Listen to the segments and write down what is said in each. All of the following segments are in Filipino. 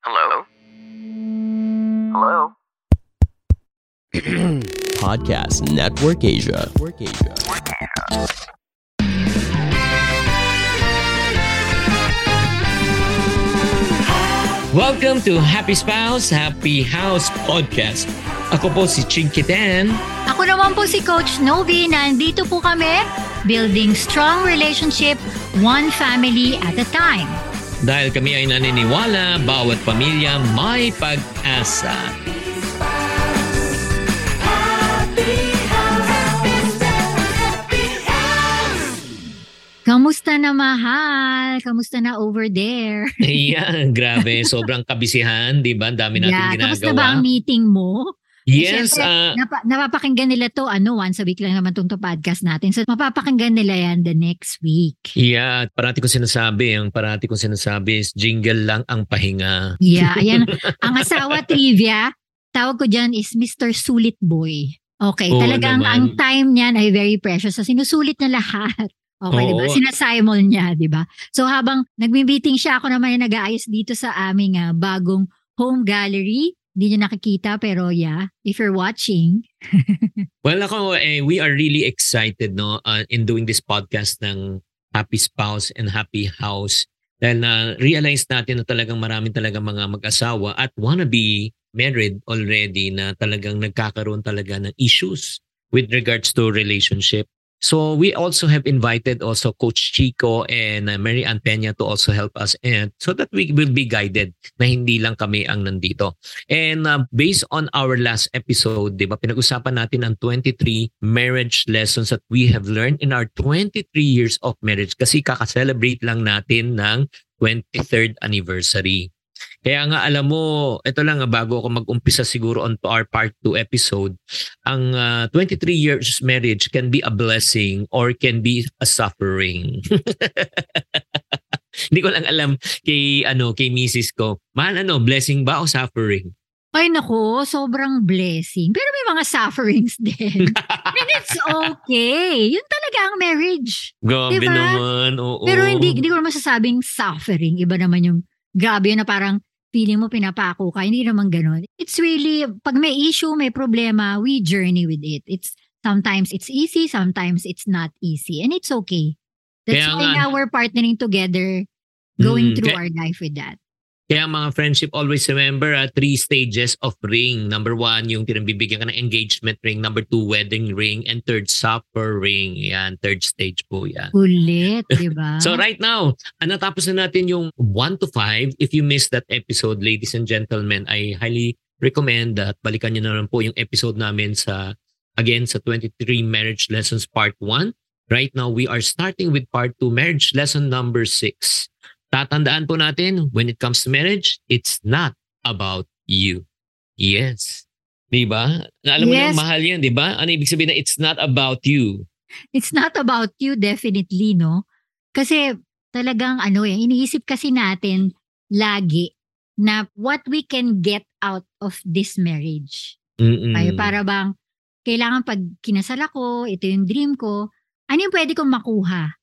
Hello? Hello? Podcast Network Asia. Network Asia. Welcome to Happy Spouse, Happy House Podcast. Ako po si Chinkitan. Ako naman po si Coach Novi. Nandito po kami building strong relationship one family at a time. Dahil kami ay naniniwala, bawat pamilya may pag-asa. Kamusta na mahal? Kamusta na over there? Ayan, grabe. Sobrang kabisihan, di ba? Ang Dami natin yeah, ginagawa. kamusta ba ang meeting mo? Yes, Siyempre, ah, napa- napapakinggan nila to ano once a week lang naman tong to podcast natin. So mapapakinggan nila yan the next week. yeah, parati ko sinasabi, ang parati ko sinasabi is jingle lang ang pahinga. Yeah, ayan. ang asawa trivia, tawag ko dyan is Mr. Sulit Boy. Okay, Oo talagang naman. ang time niyan ay very precious. So sinusulit niya lahat. Okay, di ba? Oo. Sinasimol niya, di ba? So habang nagmi-meeting siya, ako naman yung nag-aayos dito sa aming ah, bagong home gallery. Hindi niyo nakikita, pero yeah, if you're watching, Well, ako, eh, we are really excited no uh, in doing this podcast ng Happy Spouse and Happy House. Dahil na realize natin na talagang maraming talagang mga mag-asawa at wanna be married already na talagang nagkakaroon talaga ng issues with regards to relationship. So we also have invited also Coach Chico and uh, Mary Ann Peña to also help us and so that we will be guided na hindi lang kami ang nandito. And uh, based on our last episode, 'di ba, pinag-usapan natin ang 23 marriage lessons that we have learned in our 23 years of marriage kasi kaka-celebrate lang natin ng 23rd anniversary. Kaya nga alam mo, ito lang ah, bago ako mag-umpisa siguro on our part 2 episode, ang uh, 23 years marriage can be a blessing or can be a suffering. Hindi ko lang alam kay ano kay Mrs. ko. Mahal ano, blessing ba o suffering? ay nako, sobrang blessing. Pero may mga sufferings din. And it's okay. Yun talaga ang marriage. Grabe Diba? naman. Oo. Pero hindi, hindi ko masasabing suffering. Iba naman yung grabe yun na parang feeling mo pinapako ka. Hindi naman ganun. It's really, pag may issue, may problema, we journey with it. It's Sometimes it's easy, sometimes it's not easy. And it's okay. That's Kaya why nga- now we're partnering together, going Mm, through kaya- our life with that. Kaya mga friendship, always remember ah, three stages of ring. Number one, yung tinabibigyan ka ng engagement ring. Number two, wedding ring. And third, supper ring. Yan, third stage po yan. Ulit, di ba? So right now, ah, natapos na natin yung 1 to 5. If you missed that episode, ladies and gentlemen, I highly recommend that balikan nyo na lang po yung episode namin sa, again, sa 23 Marriage Lessons Part 1. Right now, we are starting with Part 2, Marriage Lesson number 6. Tatandaan po natin, when it comes to marriage, it's not about you. Yes. Di ba? Alam mo na Yes. mahal yan, di ba? Ano ibig sabihin na it's not about you? It's not about you definitely, no? Kasi talagang ano eh, iniisip kasi natin lagi na what we can get out of this marriage. Mm-mm. Ay, para bang kailangan pag kinasal ako, ito yung dream ko, ano yung pwede kong makuha?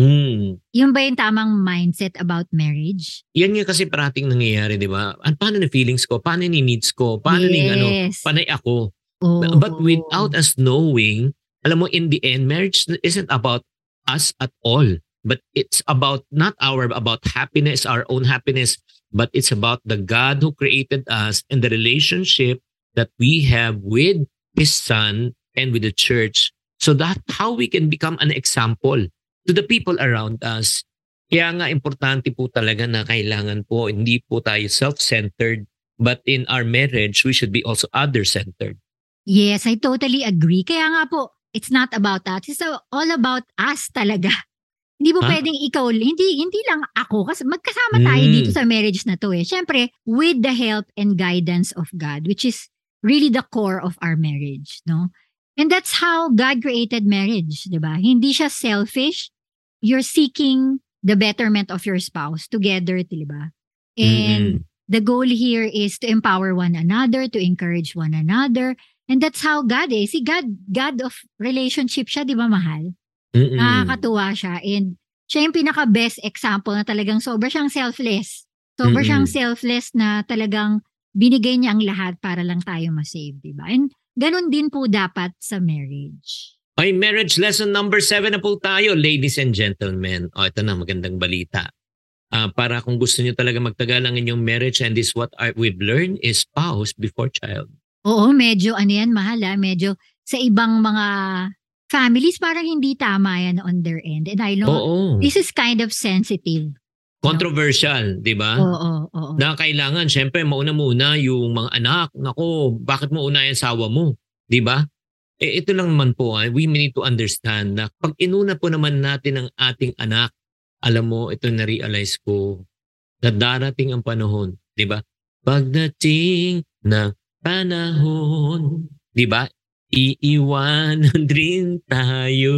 Mm. Yun ba yung tamang mindset about marriage? yan nga kasi parating nangyayari, di ba? At paano na feelings ko? Paano ni needs ko? Paano ni ano? Yes. Panay ako. Oo. But without us knowing, alam mo, in the end, marriage isn't about us at all. But it's about, not our, about happiness, our own happiness, but it's about the God who created us and the relationship that we have with His Son and with the church. So that how we can become an example to the people around us. Kaya nga importante po talaga na kailangan po hindi po tayo self-centered but in our marriage we should be also other-centered. Yes, I totally agree. Kaya nga po, it's not about that. It's all about us talaga. Hindi po Ha? pwedeng ikaw, hindi, hindi lang ako. Kasi magkasama tayo Mm. dito sa marriage na to eh. Siyempre, with the help and guidance of God, which is really the core of our marriage, no? And that's how God created marriage, di ba? Hindi siya selfish. You're seeking the betterment of your spouse together, di ba? And the goal here is to empower one another, to encourage one another. And that's how God is. Si God, God of relationship siya, di ba mahal? Mm-mm. Nakakatuwa siya. And siya yung pinaka-best example na talagang sobra siyang selfless. Sobra Mm-mm. siyang selfless na talagang binigay niya ang lahat para lang tayo masave, di ba? And ganun din po dapat sa marriage. Ay, marriage lesson number seven na po tayo, ladies and gentlemen. O, ito na, magandang balita. Ah, para kung gusto niyo talaga magtagal ang inyong marriage and this what I, we've learned is spouse before child. Oo, medyo ano yan, mahal ah. Medyo sa ibang mga families parang hindi tama yan on their end. And I know Oo. this is kind of sensitive. Controversial, di ba? Oo, oo. Na kailangan, syempre, mauna muna yung mga anak. Nako, bakit mo una yung sawa mo? Di ba? Eh, ito lang naman po, ah, we need to understand na pag inuna po naman natin ang ating anak, alam mo, ito na-realize ko, na darating ang panahon, di ba? Pagdating ng panahon, di ba? Iiwanan rin tayo.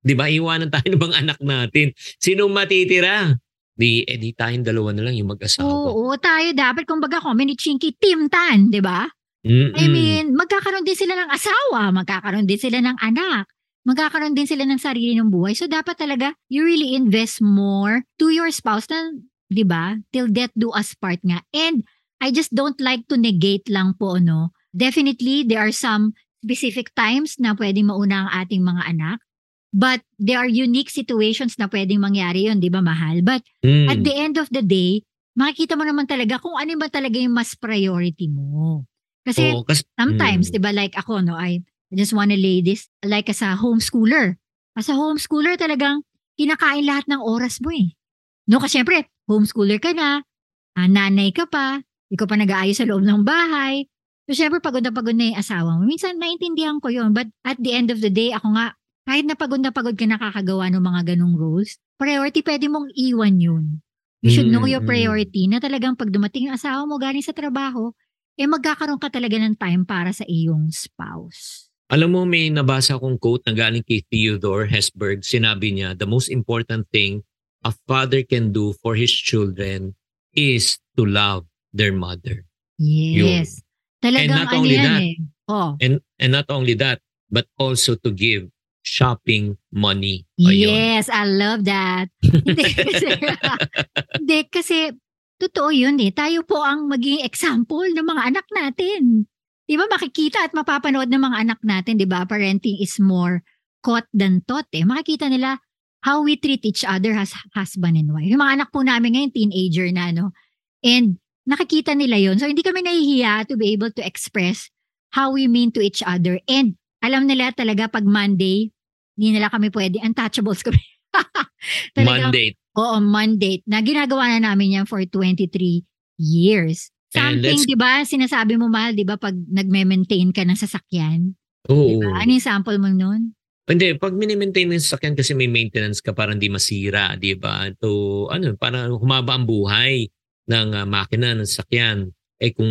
Di ba? Iwanan tayo ng mga anak natin. Sino matitira? Di, eh, di tayong dalawa na lang yung mag-asawa. Oo, tayo dapat, kumbaga, community chinky, Team Tan, di ba? Mm-mm. I mean, magkakaroon din sila ng asawa, magkakaroon din sila ng anak, magkakaroon din sila ng sarili ng buhay. So dapat talaga you really invest more to your spouse na, 'di ba? Till death do us part nga. And I just don't like to negate lang po no. Definitely there are some specific times na pwedeng mauna ang ating mga anak. But there are unique situations na pwedeng mangyari yon, 'di ba, mahal? But Mm. at the end of the day, makikita mo naman talaga kung ano ba talaga yung mas priority mo. Kasi Oo, kasi, Sometimes, Mm. 'di ba, like ako no, I just wanna lay this like as a homeschooler. As a homeschooler talagang kinakain lahat ng oras mo eh. No, kasi syempre, homeschooler ka na, ah, nanay ka pa, ikaw pa nag-aayos sa loob ng bahay. So syempre pagod na pagod na yung asawa mo. Minsan naintindihan ko yun, but at the end of the day, ako nga, kahit na pagod na pagod ka nakakagawa ng mga ganong roles, priority pwede mong iwan yun. You should know your priority na talagang pag dumating yung asawa mo galing sa trabaho, eh magkakaroon ka talaga ng time para sa iyong spouse. Alam mo, may nabasa akong quote na galing kay Theodore Hesberg. Sinabi niya, the most important thing a father can do for his children is to love their mother. Yes. Talagang And not ano only yan that, eh. Oh, And, and not only that, but also to give shopping money. Ayun. yes, I love that. hindi kasi, hindi kasi, totoo yun eh. Tayo po ang maging example ng mga anak natin. Di ba makikita at mapapanood ng mga anak natin, di ba? Parenting is more caught than taught eh. Makikita nila how we treat each other as husband and wife. Yung mga anak po namin ngayon, teenager na, no? And nakikita nila yon So, hindi kami nahihiya to be able to express how we mean to each other. And alam nila talaga pag Monday, hindi nila kami pwede, untouchables kami. Talagang- Monday. Oo, Monday. Na ginagawa na namin yan for 23 years. Something, di ba, sinasabi mo mahal, di ba, pag nagme-maintain ka ng sasakyan. Oo. ba? Ano yung sample mo nun? Hindi, pag minimaintain ng sasakyan kasi may maintenance ka para hindi masira, di ba? To, ano, para humaba ang buhay ng ah, makina ng sasakyan. Eh kung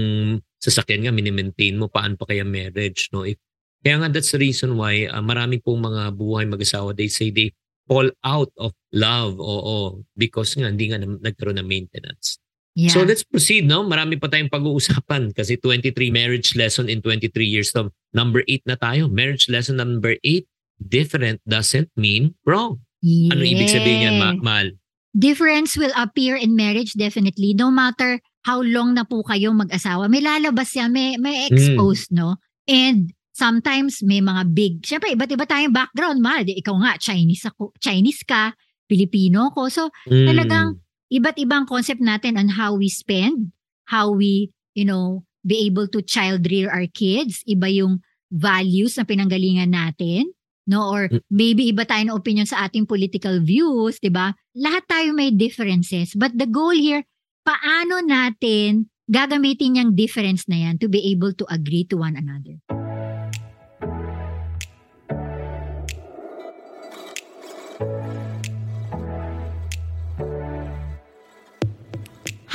sasakyan nga, minimaintain mo, paano pa kaya marriage, no? If, kaya nga that's the reason why uh, marami pong mga buhay mag-asawa, they say they fall out of love, oo, because nga hindi nga na, nagkaroon ng maintenance. Yeah. So let's proceed, no? Marami pa tayong pag-uusapan kasi 23 marriage lesson in 23 years. So number 8 na tayo. Marriage lesson number 8, different doesn't mean wrong. Ano ibig sabihin yan, Ma- Yeah. Mal? Difference will appear in marriage definitely. No matter how long na po kayong mag-asawa, may lalabas yan, may, may expose, no? And sometimes may mga big, syempre iba't iba tayong background, mahal. Di, Ikaw nga, Chinese ako, Chinese ka, Pilipino ko. So, Mm. Talagang- iba't ibang concept natin on how we spend, how we, you know, be able to child rear our kids. Iba yung values na pinanggalingan natin. No, or Mm. maybe iba tayo ng opinion sa ating political views, 'di ba? Lahat tayo may differences, but the goal here, paano natin gagamitin yung difference na yan to be able to agree to one another.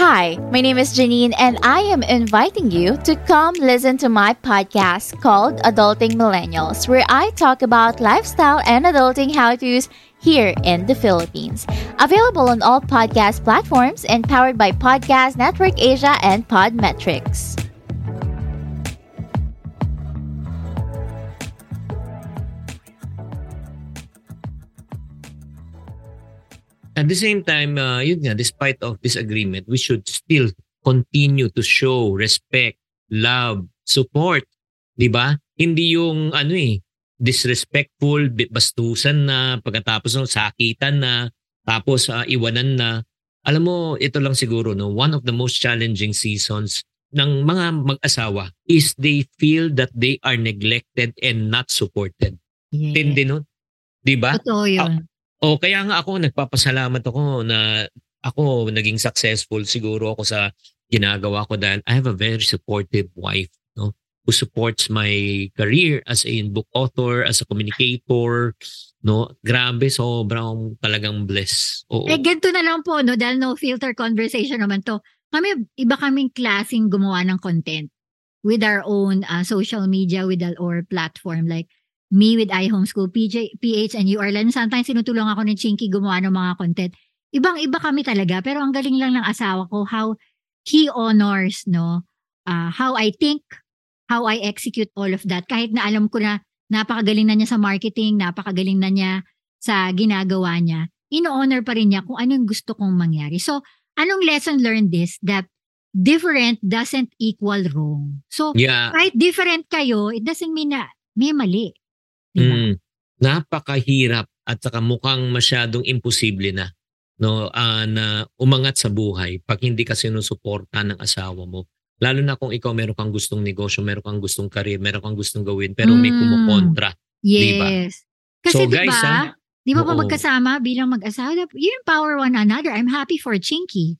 Hi, my name is Janine, and I am inviting you to come listen to my podcast called Adulting Millennials, where I talk about lifestyle and adulting how to's here in the Philippines. Available on all podcast platforms and powered by Podcast Network Asia and Podmetrics. At the same time, uh, yun nga, despite of disagreement, we should still continue to show respect, love, support. Di ba? Hindi yung ano eh, disrespectful, bastusan na, pagkatapos no, sakitan na, tapos uh, iwanan na. Alam mo, ito lang siguro, no, one of the most challenging seasons ng mga mag-asawa is they feel that they are neglected and not supported. Yeah. Tindi nun. Di ba? Totoo yun. O kaya nga ako nagpapasalamat ako na ako naging successful siguro ako sa ginagawa ko dahil I have a very supportive wife no who supports my career as a book author, as a communicator, no? Grabe, sobrang talagang bless. Oo. Eh, ganito na lang po, no? Dahil no filter conversation naman to. Kami, iba kaming klaseng gumawa ng content with our own uh, social media, with our platform. Like, me with iHomeschool, PJ, PH, and URLan. Sometimes sinutulong ako ni Chinky gumawa ng mga content. Ibang-iba kami talaga. Pero ang galing lang ng asawa ko, how he honors, no? Uh, how I think, how I execute all of that. Kahit na alam ko na napakagaling na niya sa marketing, napakagaling na niya sa ginagawa niya, ino-honor pa rin niya kung anong gusto kong mangyari. So, anong lesson learned is that different doesn't equal wrong. So, yeah. kahit different kayo, it doesn't mean na may mali. Diba? Mm, napakahirap at saka mukhang masyadong imposible na no ah, na umangat sa buhay pag hindi ka sinusuporta ng asawa mo. Lalo na kung ikaw meron kang gustong negosyo, meron kang gustong career, meron kang gustong gawin pero may Mm. kumukontra. Diba? Yes. Kasi So, guys, diba, ah, di ba pa oo. magkasama bilang mag-asawa, you empower one another. I'm happy for Chinky.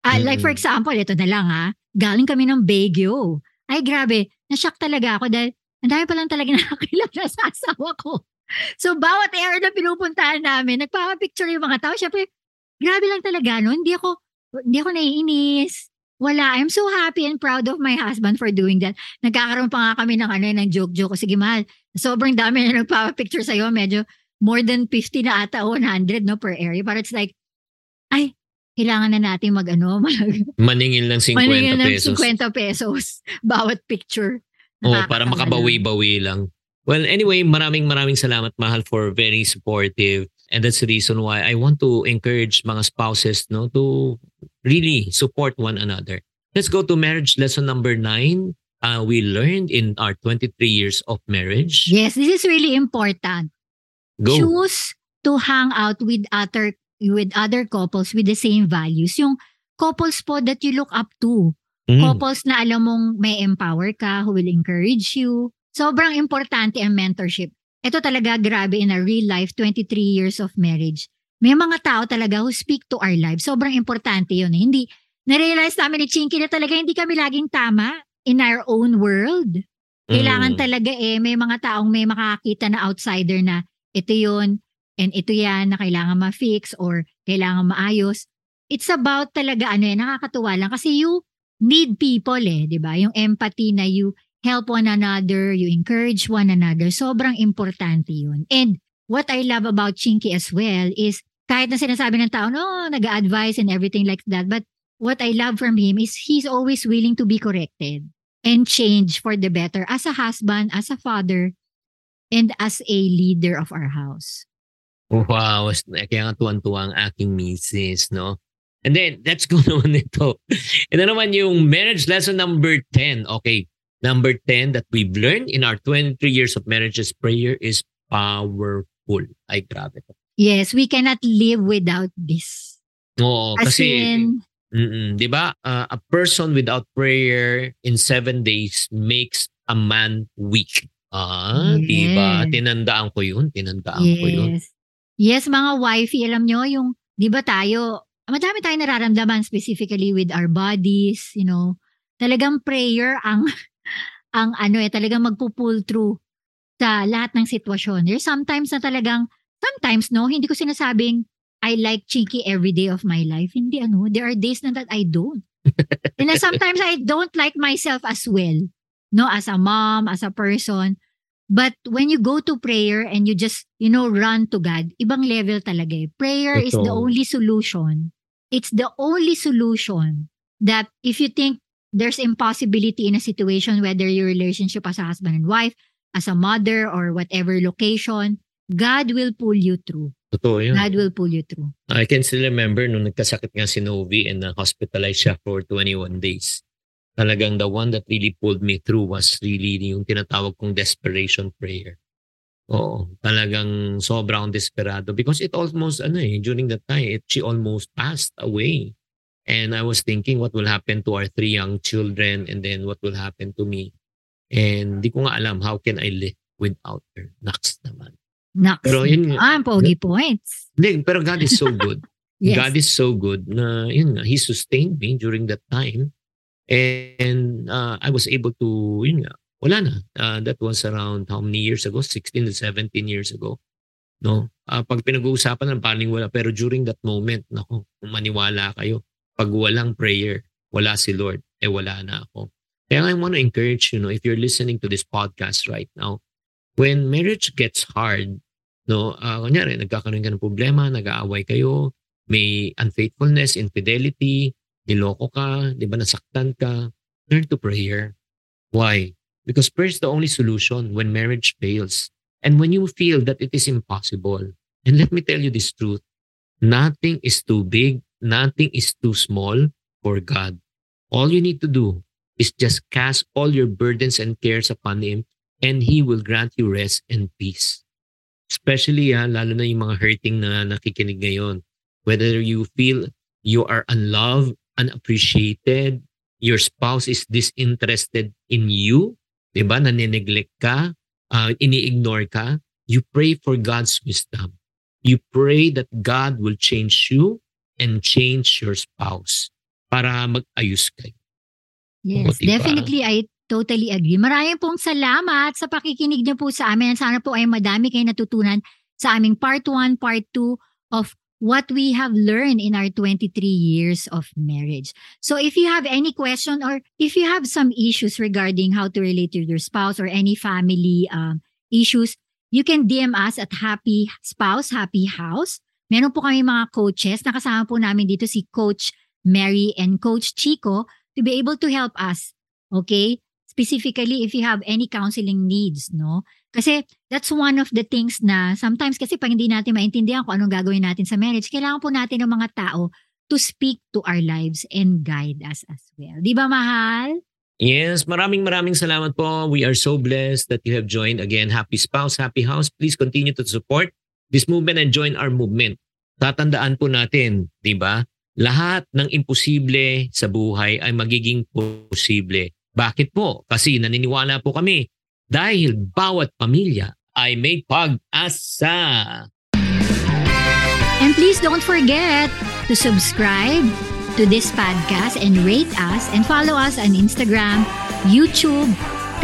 Ah, Like for Mm-mm. example, ito na lang ha, galing kami ng Baguio. Ay grabe, nashock talaga ako dahil ang dami pa lang talaga nakakilala sa asawa ko. So bawat area na pinupuntahan namin, nagpapapicture yung mga tao. Siyempre, grabe lang talaga no. Hindi ako, hindi ako naiinis. Wala. I'm so happy and proud of my husband for doing that. Nagkakaroon pa nga kami ng ano, ng joke-joke. Sige mahal, sobrang dami na nagpapapicture sa'yo. Medyo more than 50 na ata o 100 no, per area. But it's like, ay, kailangan na natin mag ano, mag, Maningil ng 50 maningil ng pesos. 50 pesos bawat picture. Oh, para makabawi-bawi lang. Well, anyway, maraming maraming salamat mahal for very supportive and that's the reason why I want to encourage mga spouses no to really support one another. Let's go to marriage lesson number 9. Uh, we learned in our 23 years of marriage. Yes, this is really important. Go. Choose to hang out with other with other couples with the same values. Yung couples po that you look up to. Mm. Couples na alam mong may empower ka, who will encourage you. Sobrang importante ang mentorship. Ito talaga grabe in a real life, 23 years of marriage. May mga tao talaga who speak to our lives. Sobrang importante yun. Hindi, na-realize namin ni Chinky na talaga hindi kami laging tama in our own world. Kailangan Mm. talaga eh, may mga taong may makakita na outsider na ito yun and ito yan na kailangan ma-fix or kailangan maayos. It's about talaga ano eh, nakakatuwa lang kasi you need people eh, di ba? Yung empathy na you help one another, you encourage one another. Sobrang importante yun. And what I love about Chinky as well is kahit na sinasabi ng tao, no, nag-advise and everything like that. But what I love from him is he's always willing to be corrected and change for the better as a husband, as a father, and as a leader of our house. Wow, kaya nga tuwan-tuwa ang aking misis, no? And then, let's go naman ito. Ito naman yung marriage lesson number 10. Okay, number 10 that we've learned in our 23 years of marriage is prayer is powerful. Ay, grabe to. Yes, we cannot live without this. Oo, As kasi, in, mm di ba, uh, a person without prayer in seven days makes a man weak. Ah, di ba? Yes. Tinandaan ko yun. Tinandaan ko yun. yes. Yes, mga wifey, alam nyo, yung, di ba tayo, madami tayong nararamdaman specifically with our bodies, you know. Talagang prayer ang, ang ano eh, talagang magpo-pull through sa lahat ng sitwasyon. There's sometimes na talagang, sometimes no, hindi ko sinasabing, I like Chinky every day of my life. Hindi ano, there are days na that I don't. And sometimes I don't like myself as well. No, as a mom, as a person. But when you go to prayer and you just, you know, run to God, ibang level talaga eh. Prayer is the only solution. It's the only solution that if you think there's impossibility in a situation, whether your relationship as a husband and wife, as a mother or whatever location, God will pull you through. Totoo yun. God will pull you through. I can still remember nung nagkasakit nga si Novi and uh, hospitalized siya for 21 days. Talagang the one that really pulled me through was really yung tinatawag kong desperation prayer. Oo, talagang sobrang desperado because it almost, ano eh, during that time, it, she almost passed away. And I was thinking what will happen to our three young children and then what will happen to me. And di ko nga alam how can I live without her. Naks naman. Next. Pero yun. Ah, pogi points. Hindi, pero God is so good. Yes. God is so good na yun nga, He sustained me during that time. And uh, I was able to, yun nga, wala na. Uh, that was around how many years ago? 16 to 17 years ago. No? Uh, pag pinag-uusapan ng paling wala. Pero during that moment, nako, kung maniwala kayo, pag walang prayer, wala si Lord, eh wala na ako. Kaya I want to encourage you, know, if you're listening to this podcast right now, when marriage gets hard, no, uh, kunyari, nagkakaroon ka ng problema, nag-aaway kayo, may unfaithfulness, infidelity, niloko ka, di ba, nasaktan ka, turn to prayer. Why? Because prayer is the only solution when marriage fails. And when you feel that it is impossible, and let me tell you this truth, nothing is too big, nothing is too small for God. All you need to do is just cast all your burdens and cares upon Him, and He will grant you rest and peace. Especially, ha, lalo na yung mga hurting na nakikinig ngayon. Whether you feel you are unloved, unappreciated, your spouse is disinterested in you, di ba? Nanineglect ka, uh, ini-ignore ka, you pray for God's wisdom. You pray that God will change you and change your spouse para mag-ayos kayo. Yes, diba? definitely I totally agree. Maraming pong salamat sa pakikinig niyo po sa amin. Sana po ay madami kayo natutunan sa aming part 1, part 2 of what we have learned in our 23 years of marriage. So if you have any question or if you have some issues regarding how to relate to your spouse or any family um, issues, you can DM us at Happy Spouse, Happy House. Meron po kami mga coaches. Nakasama po namin dito si Coach Mary and Coach Chico to be able to help us. Okay? Specifically, if you have any counseling needs, no? Kasi that's one of the things na sometimes kasi pag hindi natin maintindihan kung anong gagawin natin sa marriage, kailangan po natin ng mga tao to speak to our lives and guide us as well. Di ba, mahal? Yes, maraming maraming salamat po. We are so blessed that you have joined again. Happy Spouse, Happy House. Please continue to support this movement and join our movement. Tatandaan po natin, di ba? Lahat ng imposible sa buhay ay magiging posible. Bakit po? Kasi naniniwala po kami dahil bawat pamilya ay may pag-asa. And please don't forget to subscribe to this podcast and rate us and follow us on Instagram, YouTube,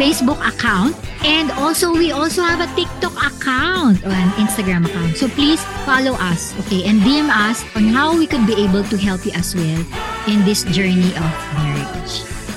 Facebook account, and also we also have a TikTok account or an Instagram account. So please follow us, okay, and DM us on how we could be able to help you as well in this journey of marriage.